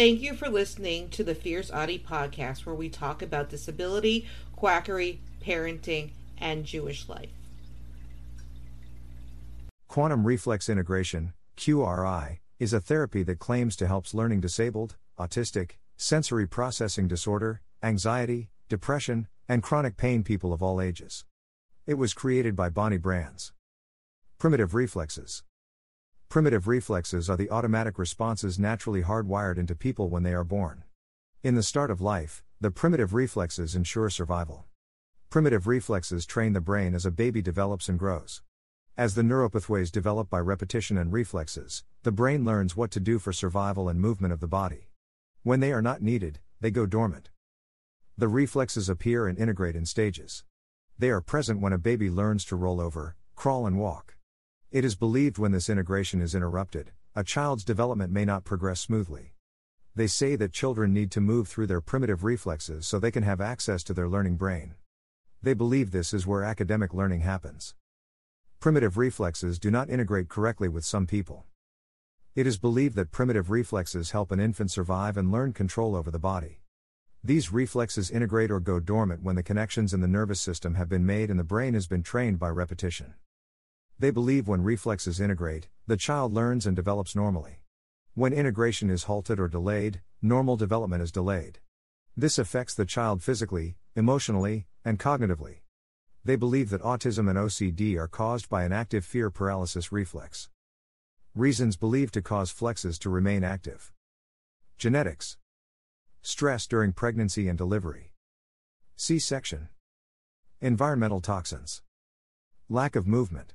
Thank you for listening to the Fierce Autie podcast, where we talk about disability, quackery, parenting, and Jewish life. Quantum reflex integration, QRI, is a therapy that claims to help learning disabled, autistic, sensory processing disorder, anxiety, depression, and chronic pain people of all ages. It was created by Bonnie Brandes. Primitive reflexes. Primitive reflexes are the automatic responses naturally hardwired into people when they are born. In the start of life, the primitive reflexes ensure survival. Primitive reflexes train the brain as a baby develops and grows. As the neuropathways develop by repetition and reflexes, the brain learns what to do for survival and movement of the body. When they are not needed, they go dormant. The reflexes appear and integrate in stages. They are present when a baby learns to roll over, crawl, and walk. It is believed when this integration is interrupted, a child's development may not progress smoothly. They say that children need to move through their primitive reflexes so they can have access to their learning brain. They believe this is where academic learning happens. Primitive reflexes do not integrate correctly with some people. It is believed that primitive reflexes help an infant survive and learn control over the body. These reflexes integrate or go dormant when the connections in the nervous system have been made and the brain has been trained by repetition. They believe when reflexes integrate, the child learns and develops normally. When integration is halted or delayed, normal development is delayed. This affects the child physically, emotionally, and cognitively. They believe that autism and OCD are caused by an active fear paralysis reflex. Reasons believed to cause flexes to remain active Genetics, stress during pregnancy and delivery, C section, environmental toxins, lack of movement.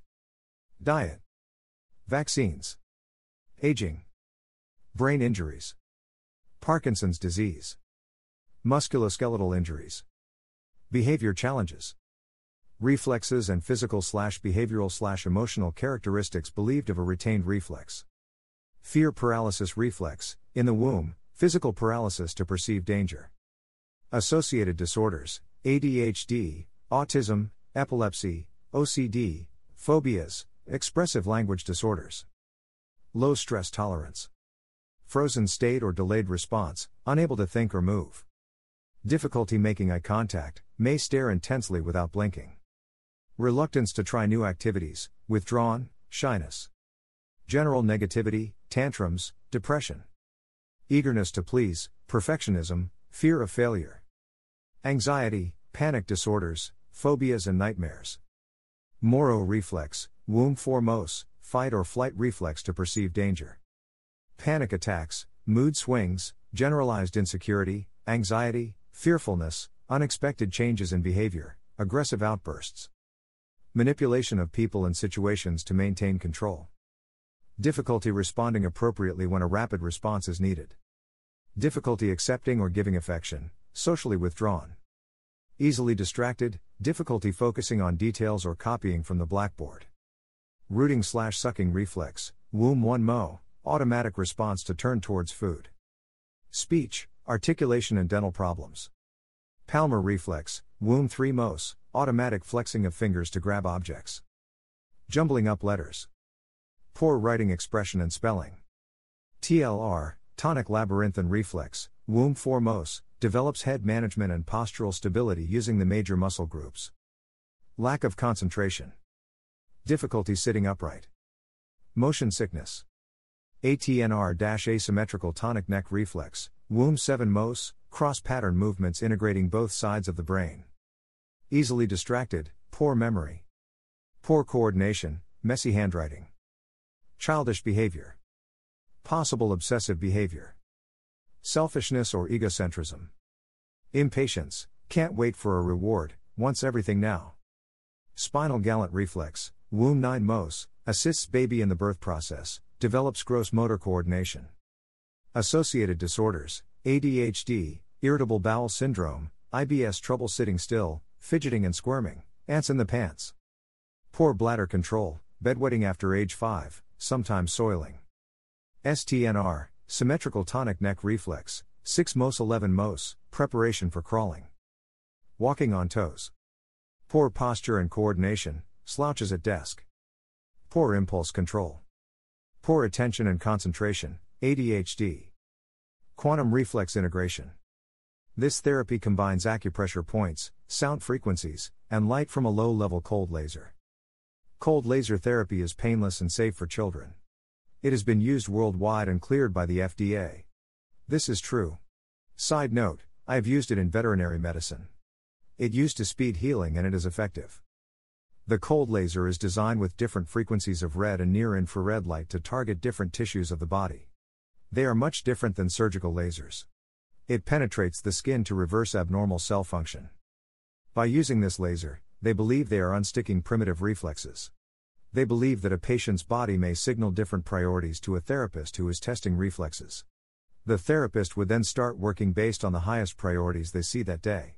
Diet. Vaccines. Aging. Brain injuries. Parkinson's disease. Musculoskeletal injuries. Behavior challenges. Reflexes and physical slash behavioral slash emotional characteristics believed of a retained reflex. Fear paralysis reflex, in the womb, physical paralysis to perceive danger. Associated disorders, ADHD, autism, epilepsy, OCD, phobias, Expressive language disorders. Low stress tolerance. Frozen state or delayed response, unable to think or move. Difficulty making eye contact, may stare intensely without blinking. Reluctance to try new activities, withdrawn, shyness. General negativity, tantrums, depression. Eagerness to please, perfectionism, fear of failure. Anxiety, panic disorders, phobias and nightmares. Moro reflex, womb foremost, fight or flight reflex to perceive danger. Panic attacks, mood swings, generalized insecurity, anxiety, fearfulness, unexpected changes in behavior, aggressive outbursts. Manipulation of people and situations to maintain control. Difficulty responding appropriately when a rapid response is needed. Difficulty accepting or giving affection, socially withdrawn. Easily distracted, difficulty focusing on details or copying from the blackboard. Rooting slash sucking reflex, womb 1 mo, automatic response to turn towards food. Speech, articulation and dental problems. Palmar reflex, womb 3 mos, automatic flexing of fingers to grab objects. Jumbling up letters. Poor writing expression and spelling. TLR, tonic labyrinthine reflex, womb 4 mos, develops head management and postural stability using the major muscle groups. Lack of concentration. Difficulty sitting upright. Motion sickness. ATNR asymmetrical tonic neck reflex, womb 7 MOS, cross pattern movements integrating both sides of the brain. Easily distracted, poor memory. Poor coordination, messy handwriting. Childish behavior. Possible obsessive behavior. Selfishness or egocentrism. Impatience, can't wait for a reward, wants everything now. Spinal galant reflex, Womb 9 MOS, assists baby in the birth process, develops gross motor coordination. Associated disorders, ADHD, irritable bowel syndrome, IBS trouble sitting still, fidgeting and squirming, ants in the pants. Poor bladder control, bedwetting after age 5, sometimes soiling. STNR, symmetrical tonic neck reflex, 6 MOS 11 MOS, preparation for crawling. Walking on toes. Poor posture and coordination, slouches at desk. Poor impulse control. Poor attention and concentration, ADHD. Quantum reflex integration. This therapy combines acupressure points, sound frequencies, and light from a low level cold laser. Cold laser therapy is painless and safe for children. It has been used worldwide and cleared by the FDA. This is true. Side note I have used it in veterinary medicine. It used to speed healing and it is effective. The cold laser is designed with different frequencies of red and near infrared light to target different tissues of the body. They are much different than surgical lasers. It penetrates the skin to reverse abnormal cell function. By using this laser, they believe they are unsticking primitive reflexes. They believe that a patient's body may signal different priorities to a therapist who is testing reflexes. The therapist would then start working based on the highest priorities they see that day.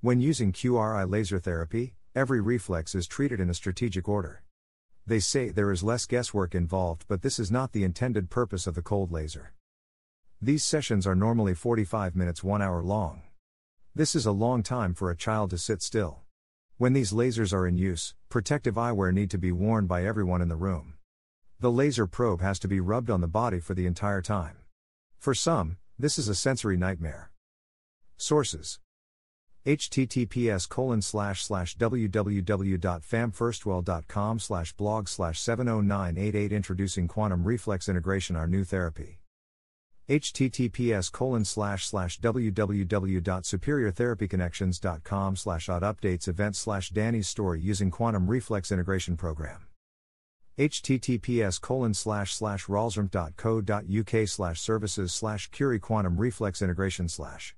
When using QRI laser therapy, every reflex is treated in a strategic order. They say there is less guesswork involved, but this is not the intended purpose of the cold laser. These sessions are normally 45 minutes 1 hour long. This is a long time for a child to sit still. When these lasers are in use, protective eyewear need to be worn by everyone in the room. The laser probe has to be rubbed on the body for the entire time. For some, this is a sensory nightmare. Sources https colon slash slash www.famfirstwell.com slash blog slash 70988 introducing quantum reflex integration our new therapy. https colon slash slash www.superiortherapyconnections.com slash odd updates event slash danny's story using quantum reflex integration program. https colon slash slash slash services slash curie quantum reflex integration slash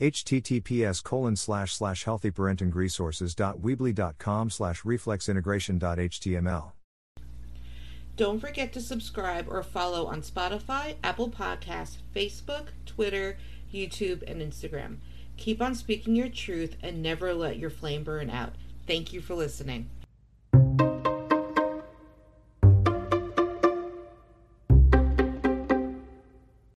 https colon slash slash healthyparentingresources.weebly.com slash reflexintegration.html Don't forget to subscribe or follow on Spotify, Apple Podcasts, Facebook, Twitter, YouTube, and Instagram. Keep on speaking your truth and never let your flame burn out. Thank you for listening.